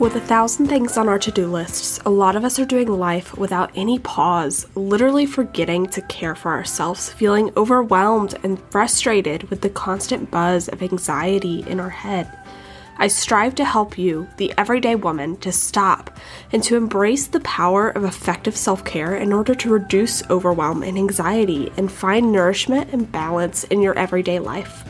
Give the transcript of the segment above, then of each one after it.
With a thousand things on our to do lists, a lot of us are doing life without any pause, literally forgetting to care for ourselves, feeling overwhelmed and frustrated with the constant buzz of anxiety in our head. I strive to help you, the everyday woman, to stop and to embrace the power of effective self care in order to reduce overwhelm and anxiety and find nourishment and balance in your everyday life.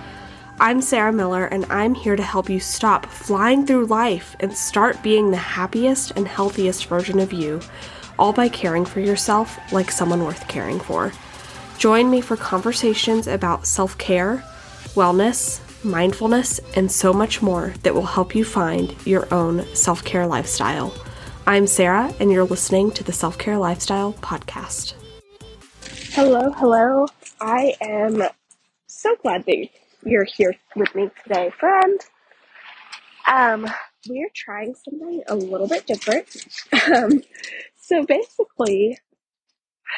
I'm Sarah Miller, and I'm here to help you stop flying through life and start being the happiest and healthiest version of you, all by caring for yourself like someone worth caring for. Join me for conversations about self care, wellness, mindfulness, and so much more that will help you find your own self care lifestyle. I'm Sarah, and you're listening to the Self Care Lifestyle Podcast. Hello, hello. I am so glad that you're here with me today, friend. Um, we're trying something a little bit different. Um, so basically,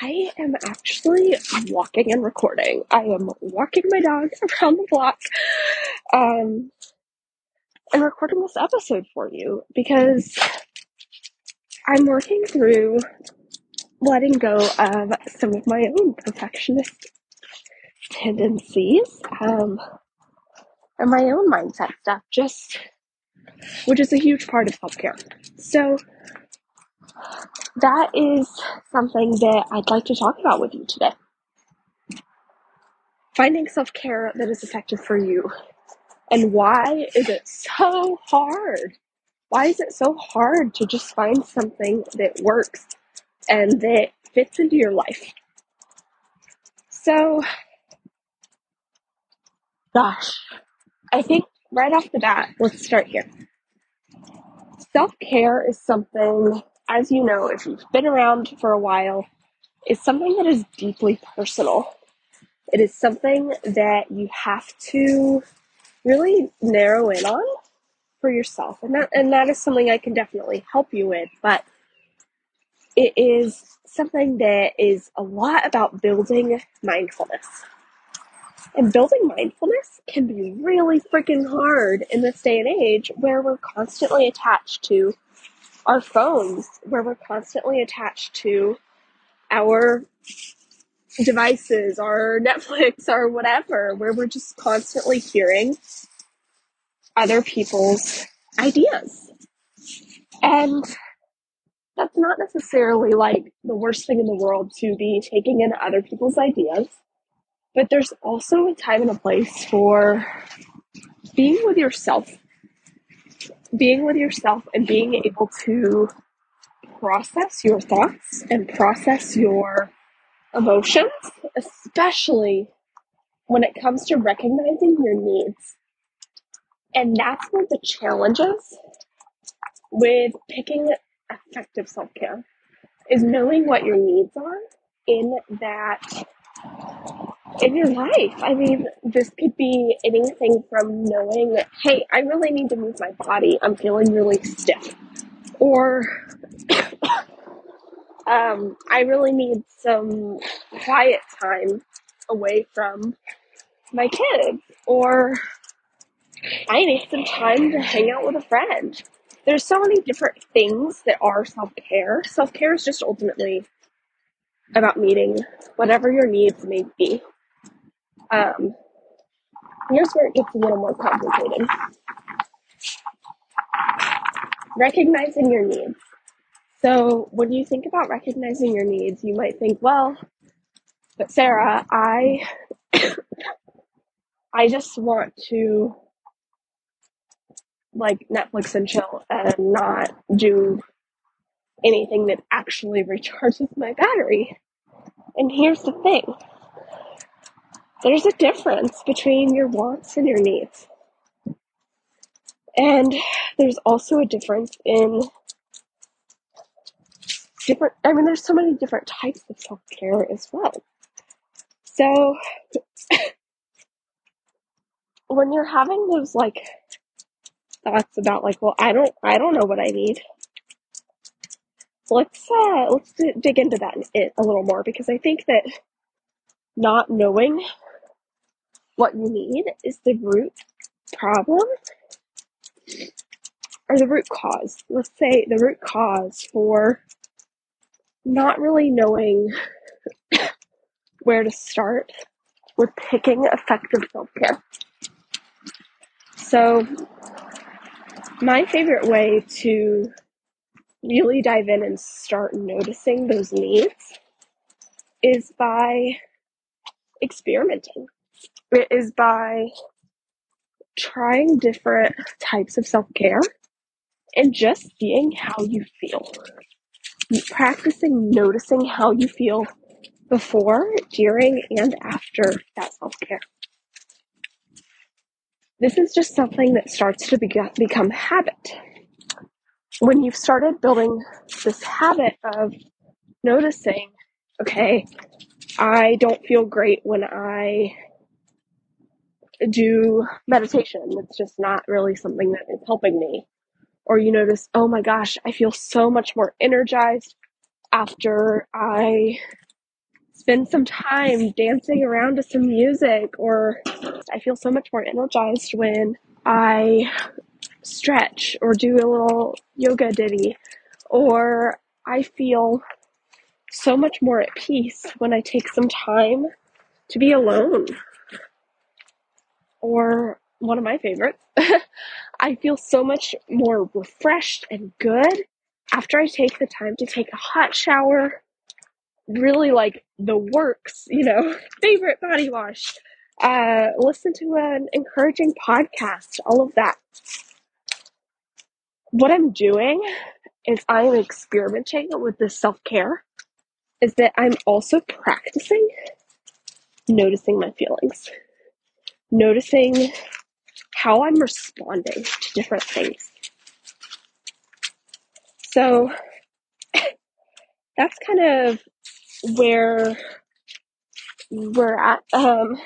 I am actually walking and recording. I am walking my dog around the block, um, and recording this episode for you because I'm working through letting go of some of my own perfectionist tendencies um, and my own mindset stuff, just which is a huge part of self care. So that is something that I'd like to talk about with you today. Finding self care that is effective for you. And why is it so hard? Why is it so hard to just find something that works and that fits into your life? So, gosh, I think right off the bat, let's start here. Self care is something, as you know, if you've been around for a while, is something that is deeply personal. It is something that you have to really narrow in on for yourself. And that and that is something I can definitely help you with, but it is something that is a lot about building mindfulness. And building mindfulness can be really freaking hard in this day and age where we're constantly attached to our phones, where we're constantly attached to our devices, our Netflix, or whatever, where we're just constantly hearing other people's ideas. And that's not necessarily like the worst thing in the world to be taking in other people's ideas but there's also a time and a place for being with yourself. Being with yourself and being able to process your thoughts and process your emotions, especially when it comes to recognizing your needs. And that's of the challenges with picking effective self care is knowing what your needs are in that in your life. I mean, this could be anything from knowing that, hey, I really need to move my body. I'm feeling really stiff. Or, um, I really need some quiet time away from my kids. Or, I need some time to hang out with a friend. There's so many different things that are self care. Self care is just ultimately about meeting whatever your needs may be. Um, here's where it gets a little more complicated. Recognizing your needs. So when you think about recognizing your needs, you might think, well, but Sarah, I I just want to like Netflix and chill and not do anything that actually recharges my battery. And here's the thing there's a difference between your wants and your needs. And there's also a difference in different, I mean, there's so many different types of self care as well. So, when you're having those like thoughts about like, well, I don't, I don't know what I need. Let's uh, let's d- dig into that a little more because I think that not knowing what you need is the root problem or the root cause. Let's say the root cause for not really knowing where to start with picking effective self care. So, my favorite way to really dive in and start noticing those needs is by experimenting. It is by trying different types of self care and just seeing how you feel. Practicing noticing how you feel before, during, and after that self care. This is just something that starts to be- become habit. When you've started building this habit of noticing, okay, I don't feel great when I do meditation. It's just not really something that is helping me. Or you notice, oh my gosh, I feel so much more energized after I spend some time dancing around to some music, or I feel so much more energized when I stretch or do a little yoga ditty, or I feel so much more at peace when I take some time to be alone. Or one of my favorites, I feel so much more refreshed and good after I take the time to take a hot shower, really like the works, you know, favorite body wash, uh, listen to an encouraging podcast, all of that. What I'm doing is I'm experimenting with this self care, is that I'm also practicing noticing my feelings, noticing how I'm responding to different things. So that's kind of where we're at. Um,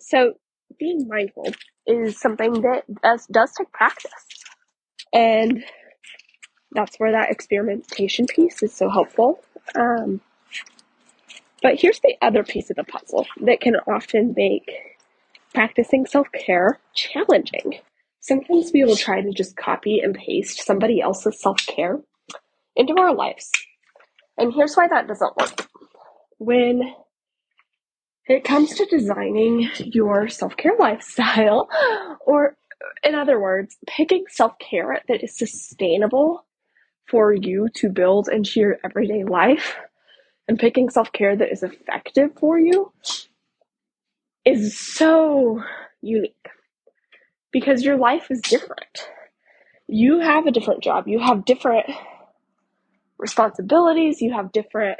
so being mindful is something that does, does take practice. And that's where that experimentation piece is so helpful. Um, but here's the other piece of the puzzle that can often make practicing self care challenging. Sometimes we will try to just copy and paste somebody else's self care into our lives. And here's why that doesn't work. When it comes to designing your self care lifestyle, or in other words, picking self care that is sustainable for you to build into your everyday life, and picking self care that is effective for you is so unique because your life is different. You have a different job, you have different responsibilities, you have different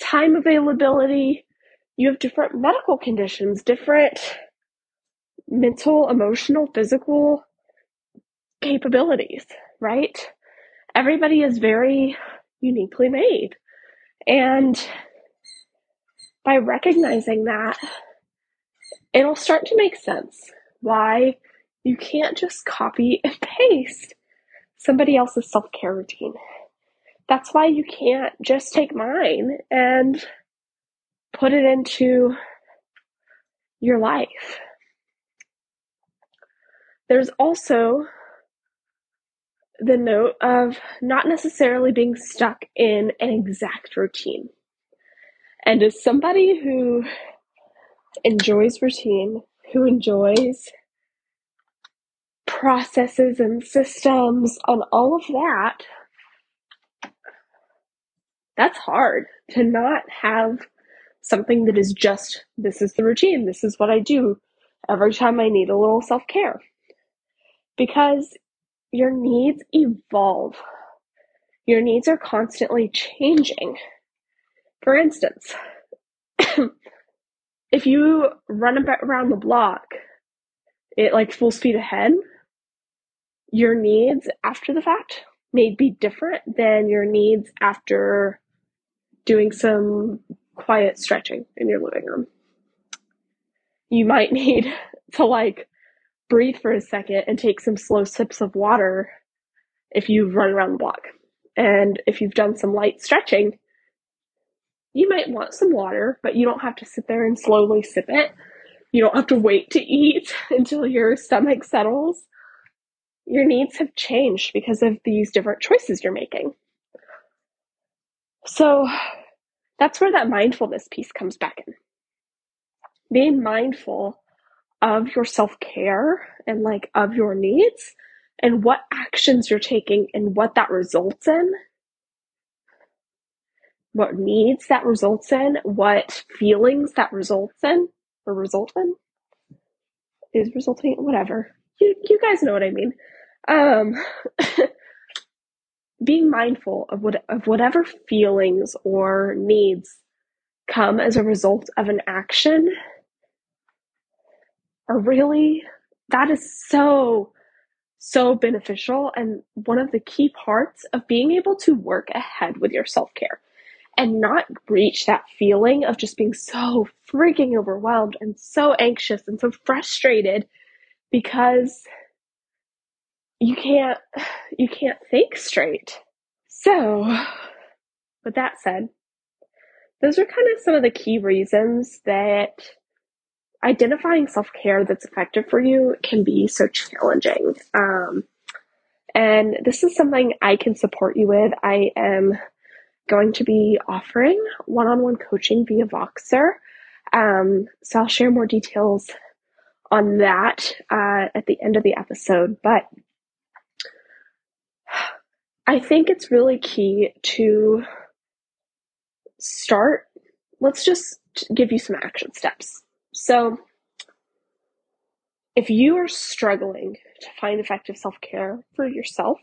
time availability, you have different medical conditions, different mental, emotional, physical capabilities, right? Everybody is very uniquely made. And by recognizing that, it'll start to make sense why you can't just copy and paste somebody else's self care routine. That's why you can't just take mine and put it into your life. There's also the note of not necessarily being stuck in an exact routine. And as somebody who enjoys routine, who enjoys processes and systems and all of that, that's hard to not have something that is just this is the routine, this is what I do every time I need a little self care. Because your needs evolve, your needs are constantly changing. For instance, if you run around the block at like full speed ahead, your needs after the fact may be different than your needs after doing some quiet stretching in your living room. You might need to like breathe for a second and take some slow sips of water if you've run around the block. And if you've done some light stretching, you might want some water, but you don't have to sit there and slowly sip it. You don't have to wait to eat until your stomach settles. your needs have changed because of these different choices you're making. So that's where that mindfulness piece comes back in. Being mindful of your self care and like of your needs and what actions you're taking and what that results in, what needs that results in, what feelings that results in, or result in, is resulting, whatever. You, you guys know what I mean. Um, being mindful of what of whatever feelings or needs come as a result of an action are really that is so so beneficial and one of the key parts of being able to work ahead with your self-care and not reach that feeling of just being so freaking overwhelmed and so anxious and so frustrated because you can't you can't think straight. So, with that said, those are kind of some of the key reasons that identifying self care that's effective for you can be so challenging. Um, and this is something I can support you with. I am going to be offering one on one coaching via Voxer. Um, so I'll share more details on that uh, at the end of the episode. But I think it's really key to start. Let's just give you some action steps. So, if you are struggling to find effective self care for yourself,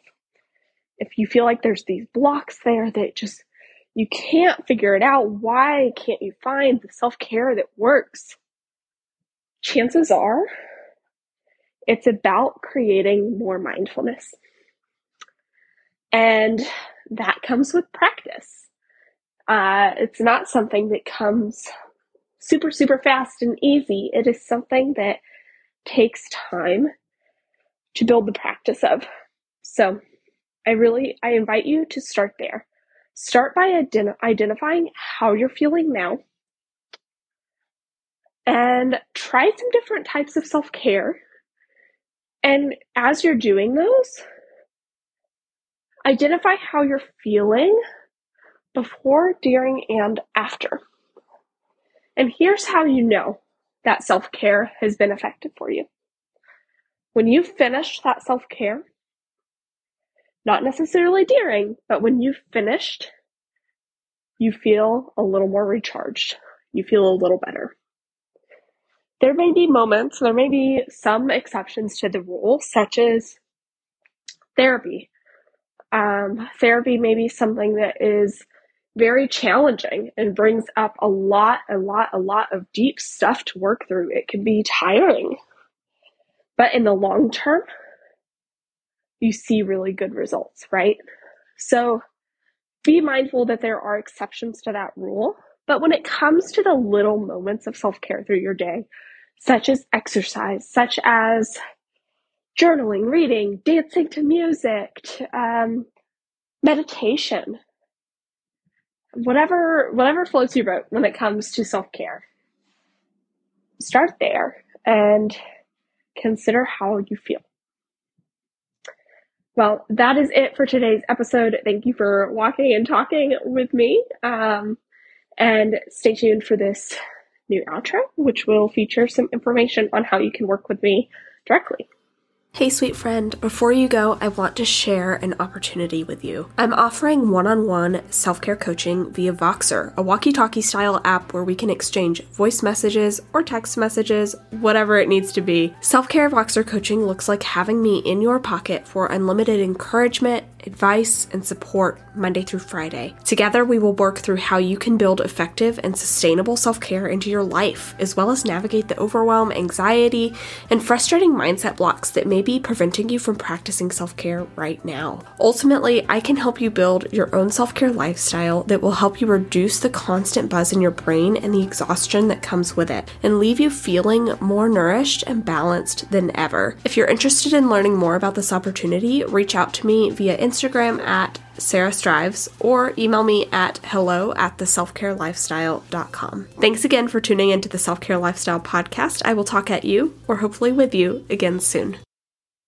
if you feel like there's these blocks there that just you can't figure it out, why can't you find the self care that works? Chances are it's about creating more mindfulness. And that comes with practice. Uh, it's not something that comes super, super fast and easy. It is something that takes time to build the practice of. So I really, I invite you to start there. Start by ident- identifying how you're feeling now and try some different types of self care. And as you're doing those, identify how you're feeling before, during, and after. And here's how you know that self care has been effective for you. When you finish that self care, not necessarily during, but when you've finished, you feel a little more recharged. You feel a little better. There may be moments, there may be some exceptions to the rule, such as therapy. Um, therapy may be something that is very challenging and brings up a lot, a lot, a lot of deep stuff to work through. It can be tiring. But in the long term, you see really good results, right? So be mindful that there are exceptions to that rule. But when it comes to the little moments of self care through your day, such as exercise, such as journaling, reading, dancing to music, um, meditation, whatever whatever floats your boat when it comes to self care. Start there and consider how you feel. Well, that is it for today's episode. Thank you for walking and talking with me. Um, and stay tuned for this new outro, which will feature some information on how you can work with me directly. Hey, sweet friend, before you go, I want to share an opportunity with you. I'm offering one on one self care coaching via Voxer, a walkie talkie style app where we can exchange voice messages or text messages, whatever it needs to be. Self care Voxer coaching looks like having me in your pocket for unlimited encouragement advice, and support Monday through Friday. Together, we will work through how you can build effective and sustainable self care into your life, as well as navigate the overwhelm, anxiety, and frustrating mindset blocks that may be preventing you from practicing self care right now. Ultimately, I can help you build your own self care lifestyle that will help you reduce the constant buzz in your brain and the exhaustion that comes with it, and leave you feeling more nourished and balanced than ever. If you're interested in learning more about this opportunity, reach out to me via Instagram Instagram at Sarah Strives or email me at hello at the selfcarelifestyle.com. Thanks again for tuning into the Self Care Lifestyle podcast. I will talk at you or hopefully with you again soon.